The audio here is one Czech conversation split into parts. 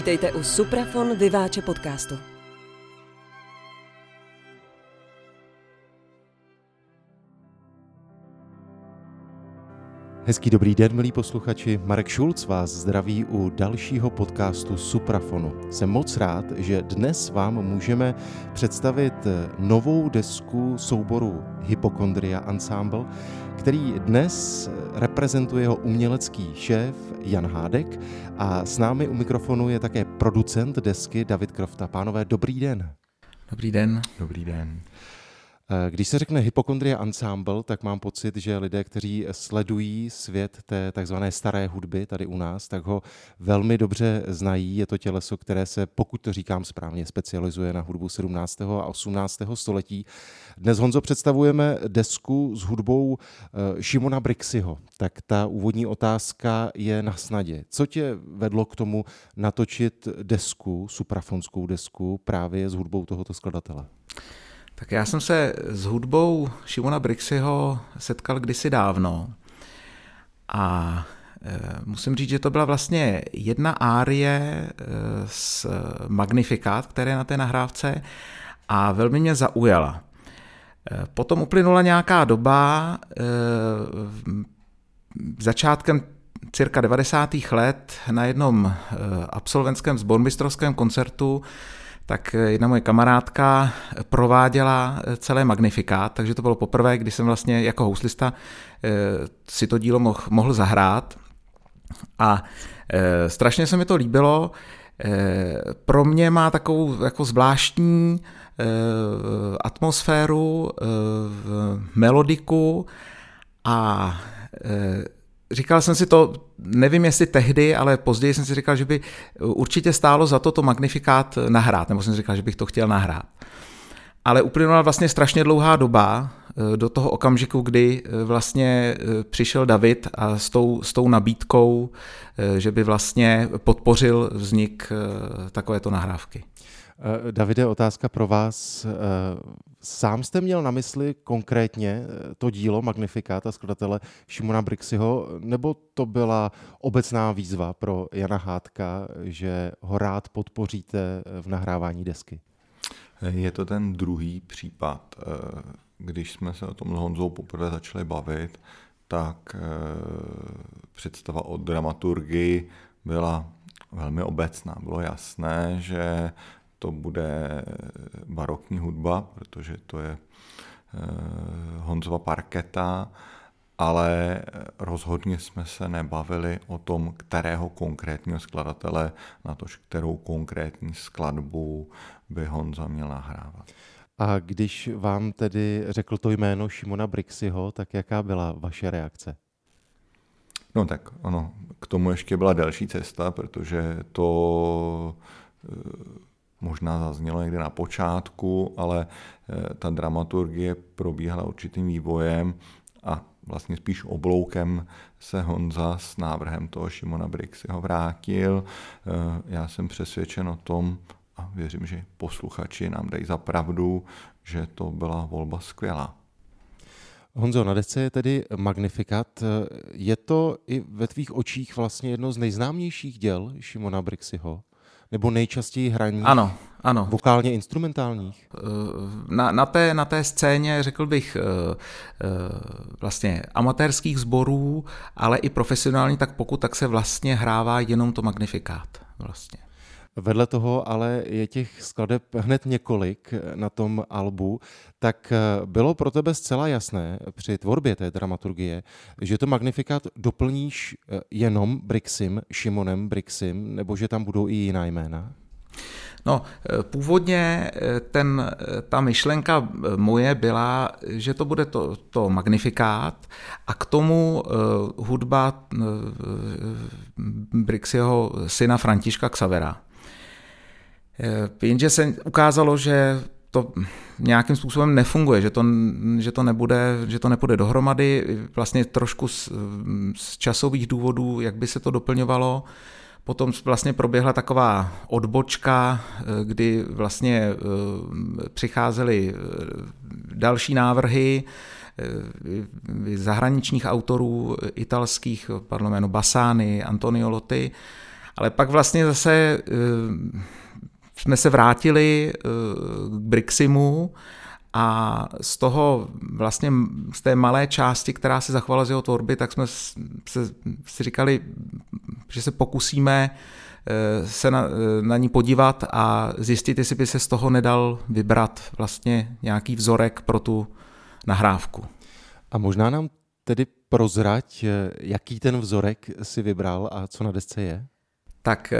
Vítejte u Suprafon Vyváče podcastu. Hezký dobrý den, milí posluchači. Marek Šulc vás zdraví u dalšího podcastu Suprafonu. Jsem moc rád, že dnes vám můžeme představit novou desku souboru Hypochondria Ensemble, který dnes reprezentuje jeho umělecký šéf Jan Hádek a s námi u mikrofonu je také producent desky David Krofta. Pánové, dobrý den. Dobrý den. Dobrý den. Eh, když se řekne hypochondria ensemble, tak mám pocit, že lidé, kteří sledují svět té takzvané staré hudby tady u nás, tak ho velmi dobře znají. Je to těleso, které se, pokud to říkám správně, specializuje na hudbu 17. a 18. století. Dnes, Honzo, představujeme desku s hudbou eh, Šimona Brixiho. Tak ta úvodní otázka je na snadě. Co tě vedlo k tomu natočit desku, suprafonskou desku, právě s hudbou tohoto skladatele? Tak já jsem se s hudbou Šimona Brixiho setkal kdysi dávno a e, musím říct, že to byla vlastně jedna árie e, z Magnifikát, které je na té nahrávce a velmi mě zaujala. E, potom uplynula nějaká doba, začátkem cirka 90. let na jednom absolventském zbormistrovském koncertu tak jedna moje kamarádka prováděla celé Magnifikát, takže to bylo poprvé, kdy jsem vlastně jako houslista eh, si to dílo mohl, mohl zahrát. A eh, strašně se mi to líbilo. Eh, pro mě má takovou jako zvláštní atmosféru, melodiku a říkal jsem si to, nevím jestli tehdy, ale později jsem si říkal, že by určitě stálo za to to magnifikát nahrát, nebo jsem si říkal, že bych to chtěl nahrát. Ale uplynula vlastně strašně dlouhá doba eh, do toho okamžiku, kdy eh, vlastně eh, přišel David a s tou, s tou nabídkou, že by vlastně podpořil vznik takovéto nahrávky. Eh, Davide, otázka pro vás. Eh, sám jste měl na mysli konkrétně eh, to dílo Magnifikáta skladatele Šimona Brixiho, nebo to byla obecná výzva pro Jana Hádka, že ho rád podpoříte v nahrávání desky? Je to ten druhý případ. Když jsme se o tom s Honzou poprvé začali bavit, tak představa o dramaturgii byla velmi obecná. Bylo jasné, že to bude barokní hudba, protože to je eh, Honzova parketa, ale rozhodně jsme se nebavili o tom, kterého konkrétního skladatele, na to, kterou konkrétní skladbu by Honza měl nahrávat. A když vám tedy řekl to jméno Šimona Brixiho, tak jaká byla vaše reakce? No tak ono, k tomu ještě byla další cesta, protože to eh, možná zaznělo někde na počátku, ale eh, ta dramaturgie probíhala určitým vývojem a vlastně spíš obloukem se Honza s návrhem toho Šimona Brixiho vrátil. Eh, já jsem přesvědčen o tom, a věřím, že posluchači nám dají za pravdu, že to byla volba skvělá. Honzo, na desce je tedy Magnifikat. Je to i ve tvých očích vlastně jedno z nejznámějších děl Šimona Brixiho? Nebo nejčastěji hraní? Ano, ano. Vokálně instrumentálních? Eh, na, na, té, na té scéně, řekl bych, eh, eh, vlastně amatérských sborů, ale i profesionální, tak pokud tak se vlastně hrává jenom to magnifikát. Vlastně. Vedle toho ale je těch skladeb hned několik na tom albu, tak eh, bylo pro tebe zcela jasné při tvorbě té dramaturgie, že to magnifikát doplníš eh, jenom Brixim, Šimonem Brixim, nebo že tam budou i jiná jména? No, eh, původně ten, ta myšlenka moje byla, že to bude to, to magnifikát a k tomu hudba Brixiho syna Františka Xavera. Eh, jenže se ukázalo, že to nějakým způsobem nefunguje, že to, že to, nebude, že to nepůjde dohromady, vlastně trošku z, z časových důvodů, jak by se to doplňovalo. Potom vlastně proběhla taková odbočka, eh, kdy vlastně eh, přicházely další návrhy zahraničních autorů italských, padlo jméno Basány, Antonio Lotti, Ale pak vlastně zase jsme se vrátili k Briximu a z toho vlastně, z té malé části, která se zachovala z jeho tvorby, tak jsme se, si říkali, že se pokusíme eh, se na, eh, na ní podívat a zjistit, jestli by se z toho nedal vybrat vlastně nějaký vzorek pro tu nahrávku. A možná nám tedy prozrať, eh, jaký ten vzorek si vybral a co na desce je? Tak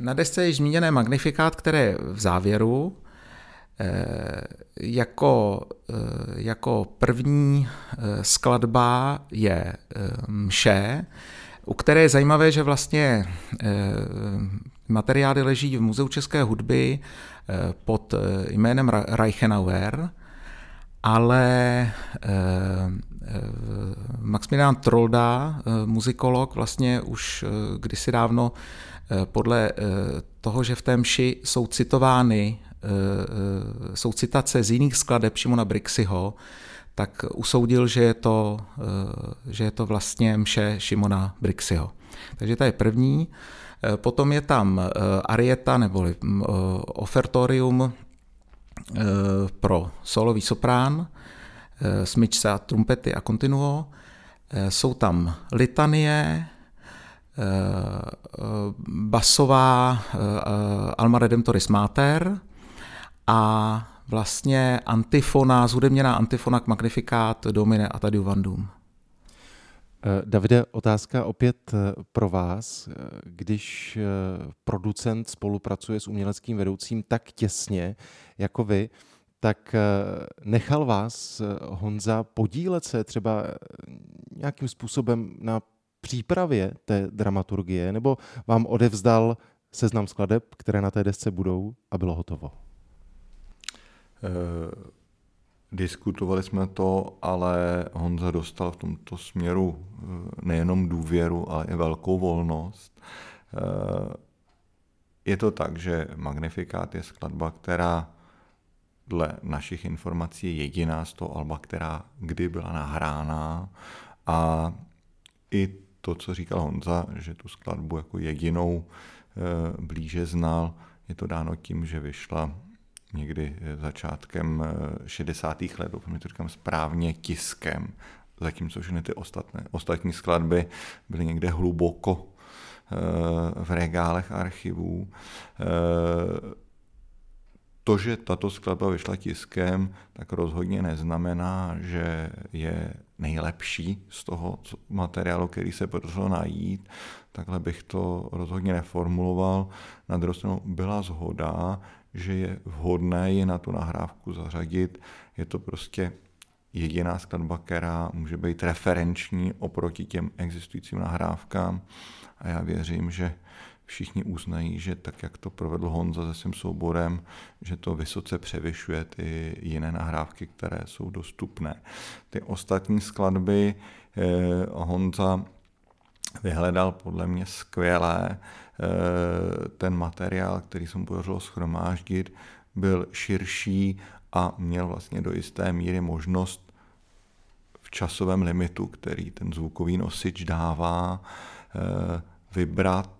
na desce je zmíněné magnifikát, které v závěru, Eh, jako, eh, jako první eh, skladba je mše, u které je zajímavé, že vlastně materiály leží v Muzeu české hudby pod jménem Reichenauer, ale Maximilian Trolda, muzikolog, vlastně už kdysi dávno podle toho, že v té mši jsou citovány Eh, eh, jsou citace z jiných skladeb Šimona Brixiho, tak usoudil, že je to, eh, že je to vlastně mše Šimona Brixiho. Takže ta je první. Potom je tam arieta nebo ofertorium pro solový soprán, smyčce a trumpety a continuo. Jsou tam litanie, basová Alma Redemptoris Mater, a vlastně antifona, zhudebněná antifona k magnifikát Domine a Tadiuvandum. Eh, Davide, otázka opět eh, pro vás. Eh, když producent spolupracuje s uměleckým vedoucím tak těsně jako vy, tak nechal vás Honza podílet se třeba nějakým způsobem na přípravě té dramaturgie, nebo vám odevzdal seznam skladeb, které na té desce budou a bylo hotovo? Eh, diskutovali jsme to, ale Honza dostal v tomto směru eh, nejenom důvěru, ale i velkou volnost. Eh, je to tak, že Magnifikát je skladba, která dle našich informací je jediná z toho alba, která kdy byla nahrána a i to, co říkal Honza, že tu skladbu jako jedinou blíže znal, je to dáno tím, že vyšla někdy začátkem 60. Eh, let, doufám, to říkám správně, tiskem, zatímco všechny ty ostatné, ostatní skladby byly někde hluboko v regálech archivů. To, že tato skladba vyšla tiskem, tak rozhodně neznamená, že je nejlepší z toho materiálu, který se podařilo najít. Takhle bych to rozhodně neformuloval. Na druhou stranu byla zhoda, že je vhodné je na tu nahrávku zařadit. Je to prostě jediná skladba, která může být referenční oproti těm existujícím nahrávkám a já věřím, že všichni uznají, že tak, jak to provedl Honza se svým souborem, že to vysoce převyšuje ty jiné nahrávky, které jsou dostupné. Ty ostatní skladby eh, Honza vyhledal podle mě skvělé. Eh, ten materiál, který jsem podařilo schromáždit, byl širší a měl vlastně do jisté míry možnost v časovém limitu, který ten zvukový nosič dává, eh, vybrat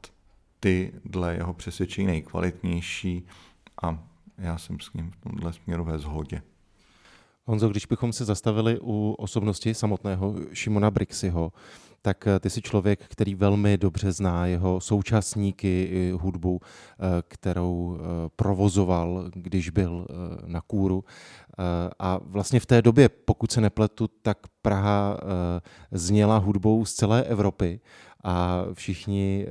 ty dle jeho přesvědčení nejkvalitnější a já jsem s ním v tomhle směru ve shodě. Honzo, když bychom se zastavili u osobnosti samotného Šimona Brixiho, tak eh, ty jsi člověk, který velmi dobře zná jeho současníky, hudbu, eh, kterou eh, provozoval, když byl na kůru. A vlastně v té době, pokud se nepletu, tak Praha zněla hudbou z celé Evropy a všichni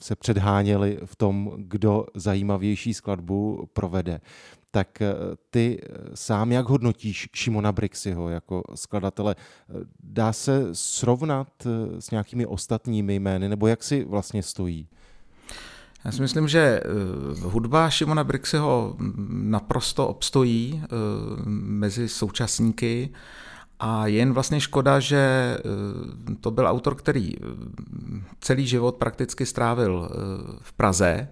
se předháněli v tom, kdo zajímavější skladbu provede tak eh, ty eh, sám jak hodnotíš Šimona Brixiho jako skladatele? Eh, dá se srovnat s nějakými ostatními jmény, nebo jak si vlastně stojí? Já si myslím, že hudba Šimona Brixiho naprosto obstojí mezi současníky a jen vlastně škoda, že to byl autor, který celý život prakticky strávil v Praze,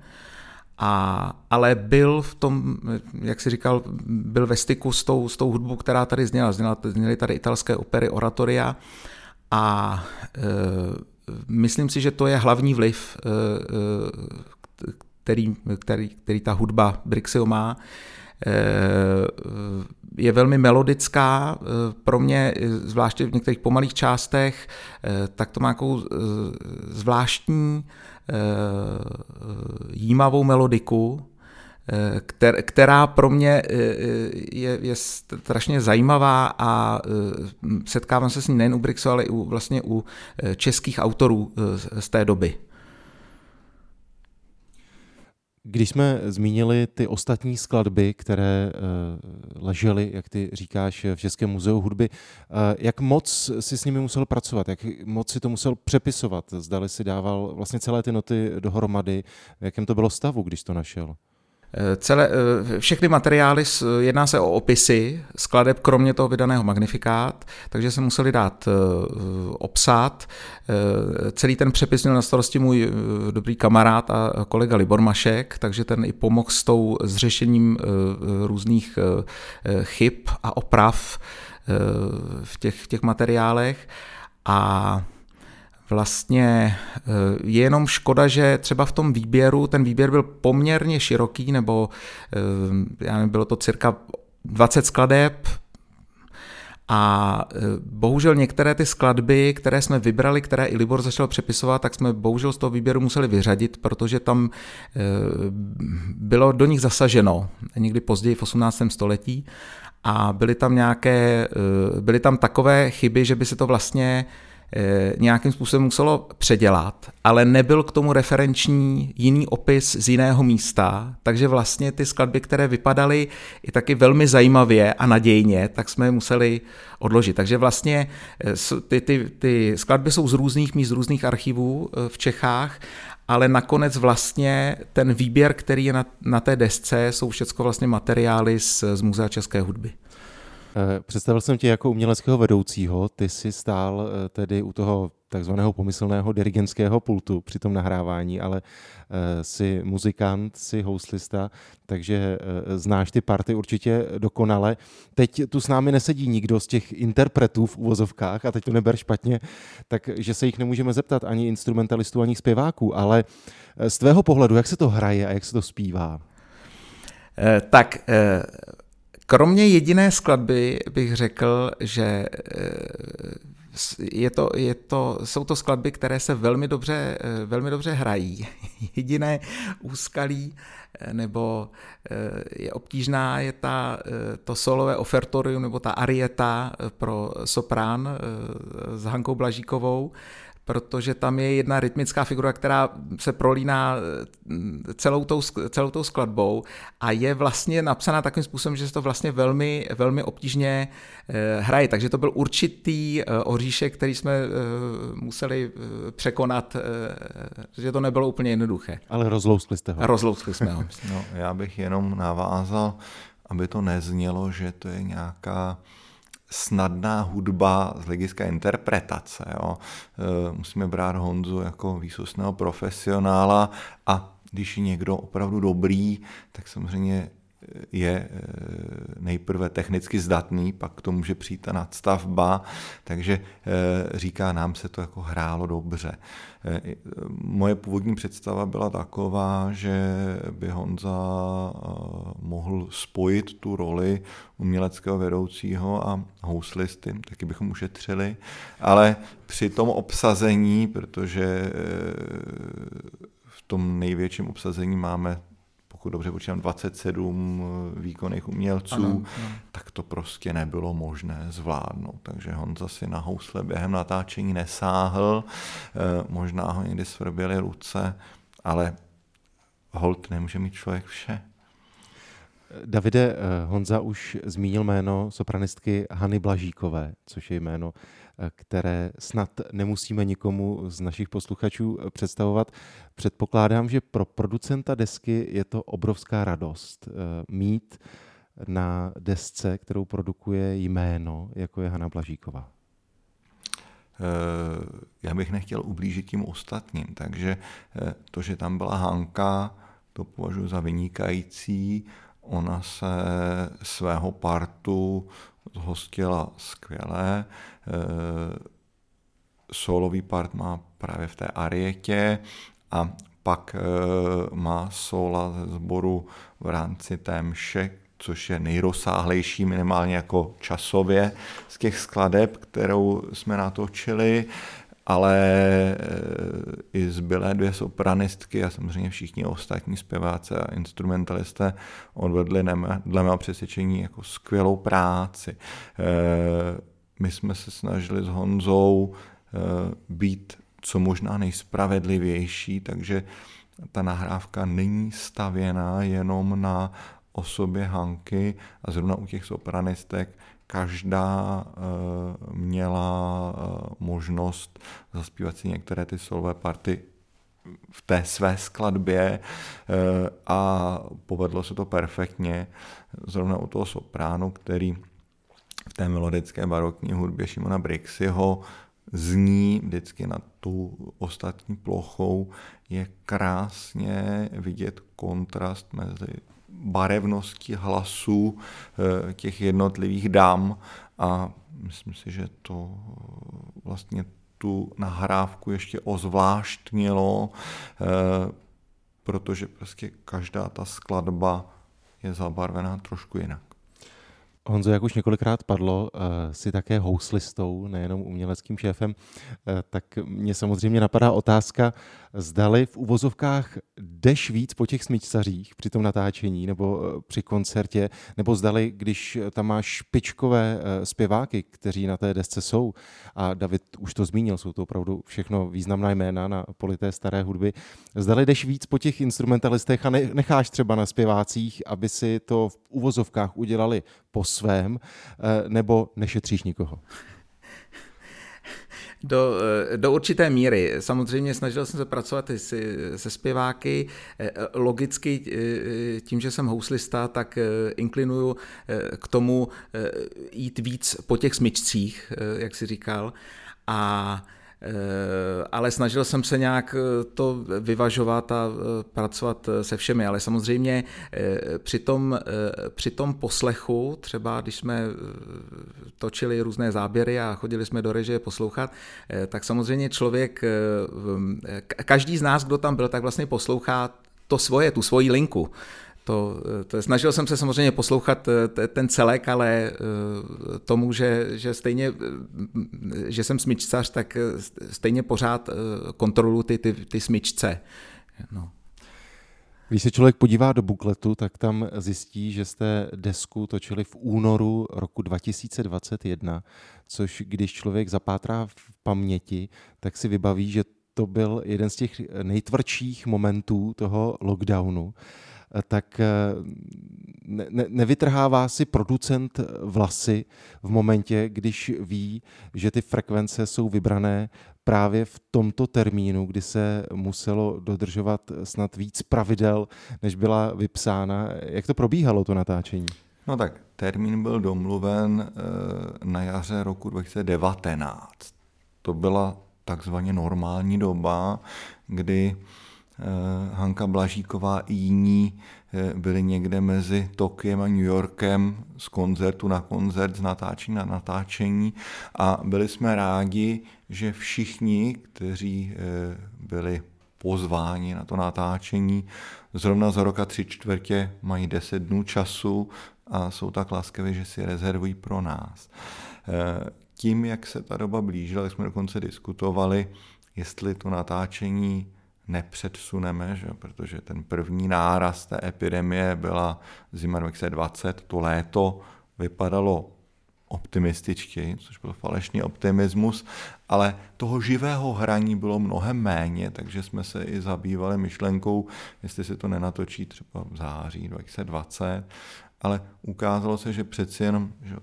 a, ale byl v tom, jak si říkal, byl ve styku s tou, s tou hudbou, která tady zněla. zněla zněly tady italské opery, oratoria a e, myslím si, že to je hlavní vliv, který, který, který ta hudba Brixio má. Je velmi melodická, pro mě, zvláště v některých pomalých částech, tak to má nějakou zvláštní jímavou melodiku, která pro mě eh, je, je strašně zajímavá a eh, setkávám se s ní nejen u Brixu, ale i u, vlastně u eh, českých autorů z té doby. Když jsme zmínili ty ostatní skladby, které ležely, jak ty říkáš, v Českém muzeu hudby, jak moc si s nimi musel pracovat, jak moc si to musel přepisovat, zdali si dával vlastně celé ty noty dohromady, v jakém to bylo stavu, když to našel? Celé, eh, všechny materiály, jedná se o opisy skladeb, kromě toho vydaného magnifikát, takže se museli dát eh, obsat. Eh, celý ten přepis měl na starosti můj dobrý kamarád a kolega Libor Mašek, takže ten i pomohl s tou zřešením různých chyb a oprav v těch, v těch materiálech. A vlastně eh, je jenom škoda, že třeba v tom výběru, ten výběr byl poměrně široký, nebo eh, já nevím, bylo to cirka 20 skladeb, a eh, bohužel některé ty skladby, které jsme vybrali, které i Libor začal přepisovat, tak jsme bohužel z toho výběru museli vyřadit, protože tam bylo do nich zasaženo někdy později v 18. století a byly tam nějaké, byly tam takové chyby, že by se to vlastně nějakým způsobem muselo předělat, ale nebyl k tomu referenční jiný opis z jiného místa, takže vlastně ty skladby, které vypadaly i taky velmi zajímavě a nadějně, tak jsme je museli odložit. Takže vlastně eh, ty, ty, ty skladby jsou z různých míst, z různých archivů eh, v Čechách ale nakonec vlastně ten výběr, který je na, na té desce, jsou všechno vlastně materiály z, z Muzea české hudby. Eh, představil jsem tě jako uměleckého vedoucího, ty jsi stál eh, tedy u toho takzvaného pomyslného dirigentského pultu při tom nahrávání, ale eh, jsi muzikant, jsi houslista, takže znáš ty party určitě dokonale. Teď tu s námi nesedí nikdo z těch interpretů v uvozovkách a teď to neber špatně, takže se jich nemůžeme zeptat ani instrumentalistů, ani zpěváků, ale z tvého pohledu, jak se to hraje a jak se to zpívá? Tak Kromě jediné skladby bych řekl, že eh, je to, je to, jsou to skladby, které se velmi dobře, eh, velmi dobře hrají. Jediné úskalí eh, nebo je obtížná je ta, to solové ofertorium nebo ta arieta pro soprán s Hankou Blažíkovou, protože tam je jedna rytmická figura, která se prolíná eh, celou tou, celou tou skladbou a je vlastně napsaná takovým způsobem, že se to vlastně velmi, velmi obtížně eh, hraje. Takže to byl určitý eh, oříšek, který jsme museli překonat, že to nebylo úplně jednoduché. Ale rozlouskli jste ho. Rozlouskli jsme ho. No, já bych jenom navázal, aby to neznělo, že to je nějaká snadná hudba z hlediska interpretace. Jo. E, musíme brát Honzu jako výsostného profesionála a když je někdo opravdu dobrý, tak samozřejmě je eh, nejprve technicky zdatný, pak to může přijít ta nadstavba, takže eh, říká, nám se to jako hrálo dobře. Eh, moje původní představa byla taková, že by Honza mohl spojit tu roli uměleckého vedoucího a houslisty, taky bychom ušetřili, ale při tom obsazení, protože v tom největším obsazení máme pokud dobře počítám, 27 výkonných umělců, ano, ano. tak to prostě nebylo možné zvládnout. Takže Honza si na housle během natáčení nesáhl, eh, možná ho někdy svrběly ruce, ale hold nemůže mít člověk vše. Davide, eh, Honza už zmínil jméno sopranistky Hany Blažíkové, což je jméno, eh, které snad nemusíme nikomu z našich posluchačů eh, představovat. Předpokládám, že pro producenta desky je to obrovská radost mít na desce, kterou produkuje jméno, jako je Hana Blažíková. Já bych nechtěl ublížit tím ostatním, takže to, že tam byla Hanka, to považuji za vynikající. Ona se svého partu zhostila skvěle. Eh, solový part má právě v té arietě a pak e, má sola ze sboru v rámci té mše, což je nejrozsáhlejší minimálně jako časově z těch skladeb, kterou jsme natočili, ale e, i zbylé dvě sopranistky a samozřejmě všichni ostatní zpěváci a instrumentalisté odvedli dle mého přesvědčení jako skvělou práci. E, my jsme se snažili s Honzou být co možná nejspravedlivější, takže ta nahrávka není stavěná jenom na osobě Hanky a zrovna u těch sopranistek každá eh, měla eh, možnost zaspívat si některé ty solové party v té své skladbě eh, a povedlo se to perfektně. Zrovna u toho sopránu, který v té melodické barokní hudbě Šimona Brixiho zní vždycky nad tou ostatní plochou, je krásně vidět kontrast mezi barevností hlasů eh, těch jednotlivých dám a myslím si, že to vlastně tu nahrávku ještě ozvláštnilo, eh, protože prostě každá ta skladba je zabarvená trošku jinak. Honzo, jak už několikrát padlo, eh, si také houslistou, nejenom uměleckým šéfem, eh, tak mě samozřejmě napadá otázka, zdali v uvozovkách jdeš víc po těch smyčcařích při tom natáčení nebo eh, při koncertě, nebo zdali, když tam máš špičkové zpěváky, kteří na té desce jsou, a David už to zmínil, jsou to opravdu všechno významná jména na polité staré hudby, zdali jdeš víc po těch instrumentalistech a necháš třeba na zpěvácích, aby si to v uvozovkách udělali po svém, eh, nebo nešetříš nikoho? Do, eh, do určité míry. Samozřejmě snažil jsem se pracovat i se zpěváky. Eh, logicky tím, že jsem houslista, tak inklinuju k tomu jít víc po těch smyčcích, jak si říkal. A ale snažil jsem se nějak eh, to vyvažovat a eh, pracovat se všemi, ale samozřejmě při tom, při tom poslechu, třeba když jsme točili různé záběry a chodili jsme do režie poslouchat, tak samozřejmě člověk, každý z nás, kdo tam byl, tak vlastně poslouchá to svoje, tu svoji linku to, to, snažil jsem se samozřejmě poslouchat eh, ten celek, ale eh, tomu, že, že stejně, eh, že jsem smyčcař, tak stejně pořád kontrolu ty, ty, ty smyčce. No. Když se člověk podívá do bukletu, tak tam zjistí, že jste desku točili v únoru roku 2021, což když člověk zapátrá v paměti, tak si vybaví, že to byl jeden z těch nejtvrdších momentů toho lockdownu. Eh, tak eh, ne, ne, nevytrhává si producent vlasy v momentě, když ví, že ty frekvence jsou vybrané právě v tomto termínu, kdy se muselo dodržovat snad víc pravidel, než byla vypsána. Jak to probíhalo, to natáčení? No tak, termín byl domluven eh, na jaře roku 2019. To byla takzvaně normální doba, kdy Hanka Blažíková i jiní eh, byli někde mezi Tokiem a New Yorkem z koncertu na koncert, z natáčení na natáčení a byli jsme rádi, že všichni, kteří eh, byli pozváni na to natáčení, zrovna za roka tři čtvrtě mají deset dnů času a jsou tak laskaví, že si rezervují pro nás. Tím, jak se ta doba blížila, jsme dokonce diskutovali, jestli to natáčení nepředsuneme, že? protože ten první náraz té epidemie byla zima 2020, to léto vypadalo optimističtěji, což byl falešný optimismus, ale toho živého hraní bylo mnohem méně, takže jsme se i zabývali myšlenkou, jestli se to nenatočí třeba v září 2020, ale ukázalo se, že přeci jenom že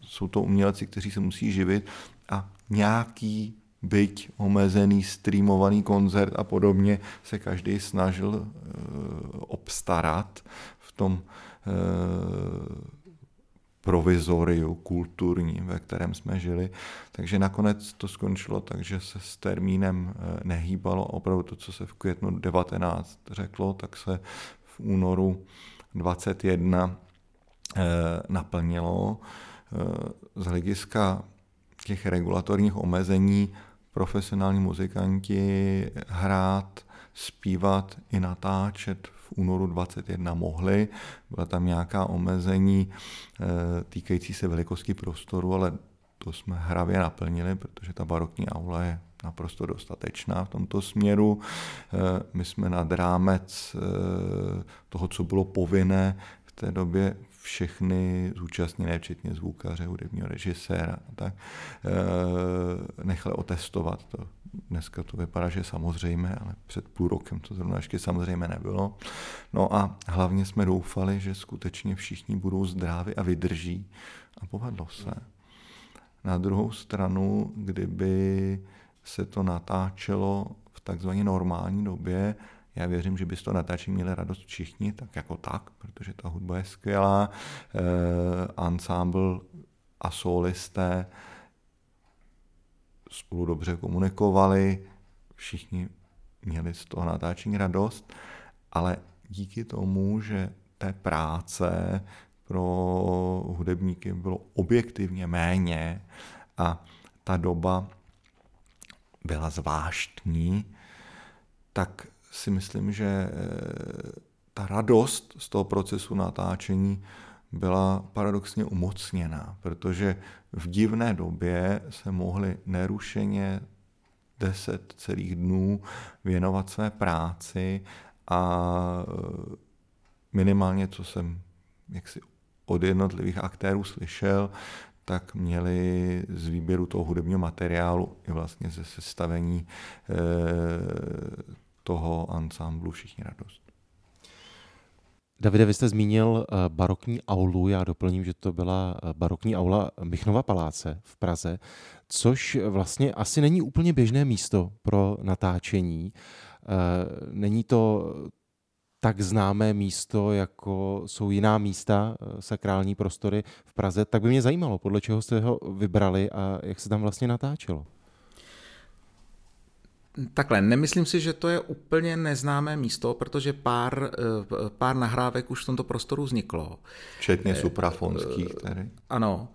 jsou to umělci, kteří se musí živit a nějaký byť omezený streamovaný koncert a podobně se každý snažil e, obstarat v tom e, provizoriu kulturním, ve kterém jsme žili. Takže nakonec to skončilo tak, že se s termínem eh, nehýbalo. Opravdu to, co se v květnu 19 řeklo, tak se v únoru 21 naplnilo. Z hlediska těch regulatorních omezení profesionální muzikanti hrát, zpívat i natáčet v únoru 21 mohli. Byla tam nějaká omezení eh, týkající se velikosti prostoru, ale to jsme hravě naplnili, protože ta barokní aula je naprosto dostatečná v tomto směru. Eh, my jsme nad rámec eh, toho, co bylo povinné v té době všechny zúčastněné, včetně zvukaře, hudebního režiséra, tak nechali otestovat to Dneska to vypadá, že samozřejmé, ale před půl rokem to zrovna ještě samozřejmě nebylo. No a hlavně jsme doufali, že skutečně všichni budou zdraví a vydrží a povedlo se. Na druhou stranu, kdyby se to natáčelo v takzvané normální době, já věřím, že by z toho natáčení měli radost všichni, tak jako tak, protože ta hudba je skvělá, e, ensemble a solisté spolu dobře komunikovali, všichni měli z toho natáčení radost, ale díky tomu, že té práce pro hudebníky bylo objektivně méně a ta doba byla zvláštní, tak si myslím, že eh, ta radost z toho procesu natáčení byla paradoxně umocněná, protože v divné době se mohli nerušeně deset celých dnů věnovat své práci a e, minimálně, co jsem jaksi od jednotlivých aktérů slyšel, tak měli z výběru toho hudebního materiálu i vlastně ze sestavení e, toho ansámblu všichni radost. Davide, vy jste zmínil eh, barokní aulu, já doplním, že to byla eh, barokní aula Michnova paláce v Praze, což vlastně asi není úplně běžné místo pro natáčení. Eh, není to tak známé místo, jako jsou jiná místa, sakrální prostory v Praze, tak by mě zajímalo, podle čeho jste ho vybrali a jak se tam vlastně natáčelo. Takhle, nemyslím si, že to je úplně neznámé místo, protože pár, eh, pár nahrávek už v tomto prostoru vzniklo. Včetně eh, suprafonských tady. Ano.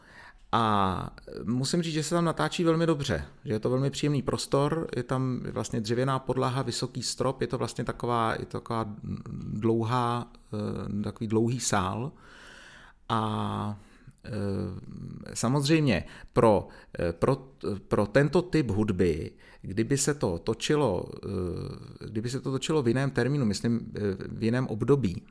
A musím říct, že se tam natáčí velmi dobře, že je to velmi příjemný prostor, je tam vlastně dřevěná podlaha, vysoký strop, je to vlastně taková, je to taková dlouhá, eh, takový dlouhý sál a samozřejmě pro, pro, pro tento typ hudby kdyby se to točilo, eh, kdyby se to točilo v jiném termínu, myslím eh, v jiném období,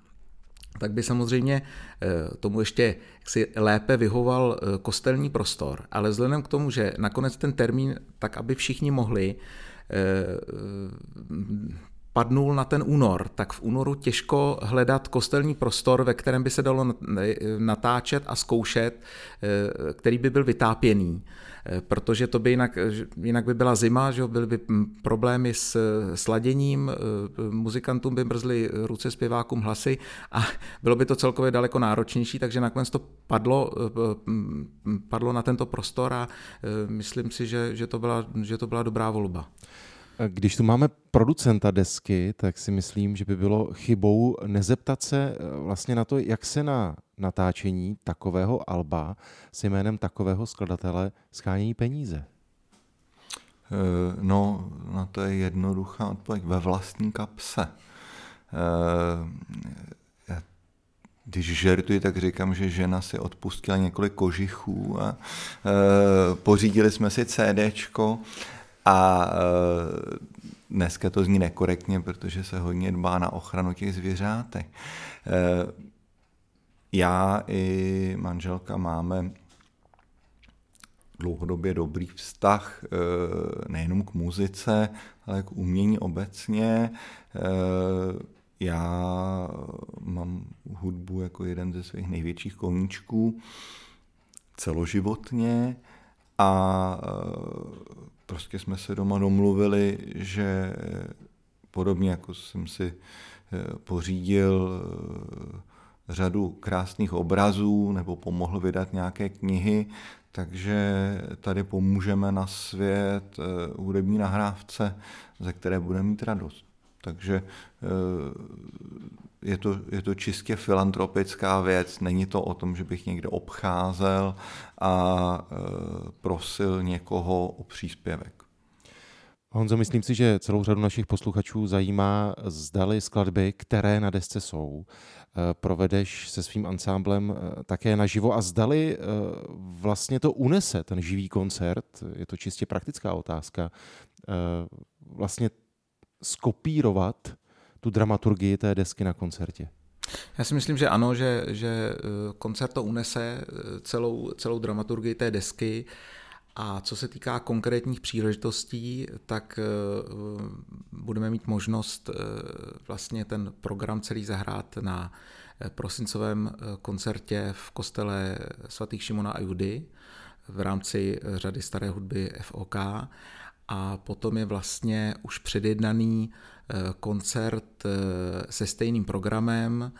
tak by samozřejmě eh, tomu ještě si lépe vyhoval kostelní prostor. Ale vzhledem k tomu, že nakonec ten termín, tak aby všichni mohli, padnul na ten únor, tak v únoru těžko hledat kostelní prostor, ve kterém by se dalo natáčet a zkoušet, který by byl vytápěný. Eh, protože to by jinak, jinak by byla zima, že byly by problémy s sladěním, eh, muzikantům by mrzly ruce zpěvákům hlasy a bylo by to celkově daleko náročnější, takže nakonec to padlo, eh, padlo na tento prostor a myslím si, že, že, to, byla, že to byla dobrá volba. Když tu máme producenta desky, tak si myslím, že by bylo chybou nezeptat se vlastně na to, jak se na natáčení takového alba s jménem takového skladatele schánějí peníze? Eh, no, na to je jednoduchá odpověď. Ve vlastní kapse. Eh, když žertuji, tak říkám, že žena si odpustila několik kožichů a eh, pořídili jsme si CDčko a dneska to zní nekorektně, protože se hodně dbá na ochranu těch zvěřátek já i manželka máme dlouhodobě dobrý vztah eh, nejenom k muzice, ale k umění obecně. Eh, já mám hudbu jako jeden ze svých největších koníčků celoživotně a eh, prostě jsme se doma domluvili, že podobně jako jsem si pořídil řadu krásných obrazů nebo pomohl vydat nějaké knihy, takže tady pomůžeme na svět eh, hudební nahrávce, ze které budeme mít radost. Takže eh, je to, je to čistě filantropická věc, není to o tom, že bych někde obcházel a eh, prosil někoho o příspěvek. Honzo, myslím si, že celou řadu našich posluchačů zajímá, zdali skladby, které na desce jsou, eh, provedeš se svým ansámblem také naživo a zdali vlastně to unese ten živý koncert, je to čistě praktická otázka, vlastně skopírovat tu dramaturgii té desky na koncertě. Já si myslím, že ano, že, že koncert to unese celou, celou dramaturgii té desky a co se týká konkrétních příležitostí, tak eh, budeme mít možnost eh, vlastně ten program celý zahrát na eh, prosincovém koncertě v kostele svatých Šimona a Judy v rámci řady staré hudby FOK a potom je vlastně už předjednaný koncert se stejným programem,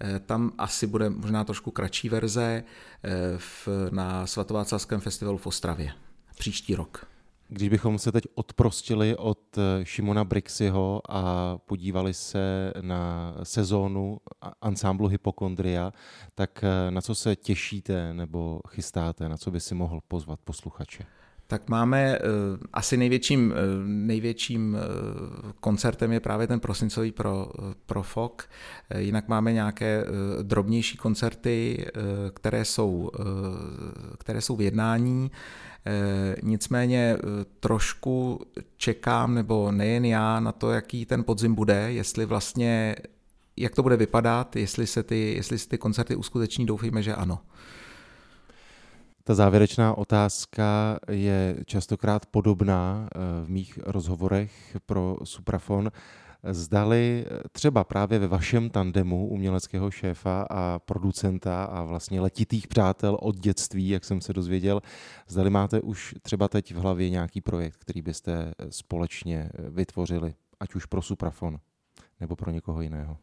Eh, tam asi bude možná trošku kratší verze eh, v, na svatováclavském festivalu v Ostravě příští rok. Když bychom se teď odprostili od eh, Šimona Brixiho a podívali se na sezónu ansámblu Hypokondria, tak na co se těšíte nebo chystáte, na co by si mohl pozvat posluchače? Tak máme uh, asi největším, uh, největším uh, koncertem je právě ten prosincový pro, pro FOK. Jinak máme nějaké drobnější koncerty, které jsou, které jsou v jednání. Nicméně trošku čekám, nebo nejen já, na to, jaký ten podzim bude, jestli vlastně, jak to bude vypadat, jestli se ty, jestli se ty koncerty uskuteční, doufejme, že ano. Ta závěrečná otázka je častokrát podobná eh, v mých rozhovorech pro Suprafon. Zdali eh, třeba právě ve vašem tandemu uměleckého šéfa a producenta a vlastně letitých přátel od dětství, jak jsem se dozvěděl, zdali máte už třeba teď v hlavě nějaký projekt, který byste eh, společně vytvořili, ať už pro Suprafon nebo pro někoho jiného?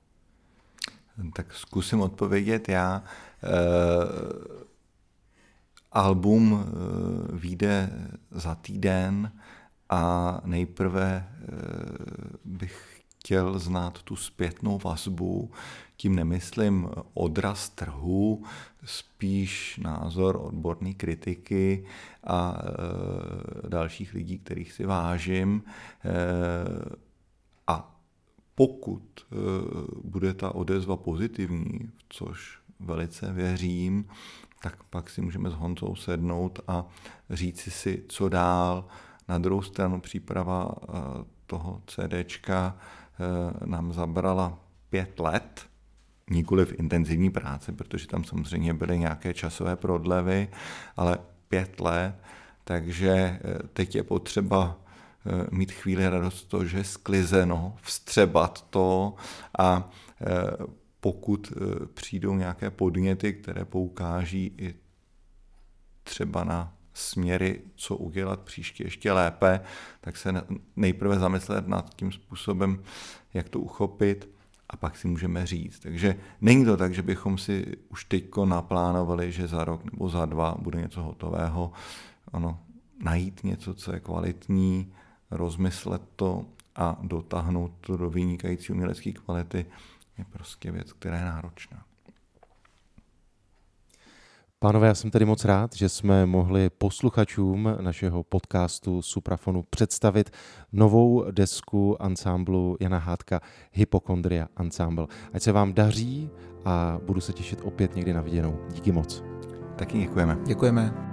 Tak zkusím odpovědět já. E- Album eh, vyjde za týden a nejprve eh, bych chtěl znát tu zpětnou vazbu, tím nemyslím odraz trhu, spíš názor odborné kritiky a e, dalších lidí, kterých si vážím. A pokud bude ta odezva pozitivní, což velice věřím, tak pak si můžeme s Honzou sednout a říci si, co dál. Na druhou stranu příprava eh, toho CDčka eh, nám zabrala pět let, nikoli v intenzivní práci, protože tam samozřejmě byly nějaké časové prodlevy, ale pět let, takže eh, teď je potřeba mít chvíli radost to, že sklizeno, vstřebat to a pokud eh, přijdou nějaké podněty, které poukáží i třeba na směry, co udělat příště ještě lépe, tak se nejprve zamyslet nad tím způsobem, jak to uchopit a pak si můžeme říct. Takže není to tak, že bychom si už teďko naplánovali, že za rok nebo za dva bude něco hotového. Ano, najít něco, co je kvalitní, rozmyslet to a dotáhnout to do vynikající umělecké kvality je prostě věc, která je náročná. Pánové, já jsem tedy moc rád, že jsme mohli posluchačům našeho podcastu Suprafonu představit novou desku ansámblu Jana Hádka Hypokondria Ensemble. Ať se vám daří a budu se těšit opět někdy na viděnou. Díky moc. Taky děkujeme. Děkujeme.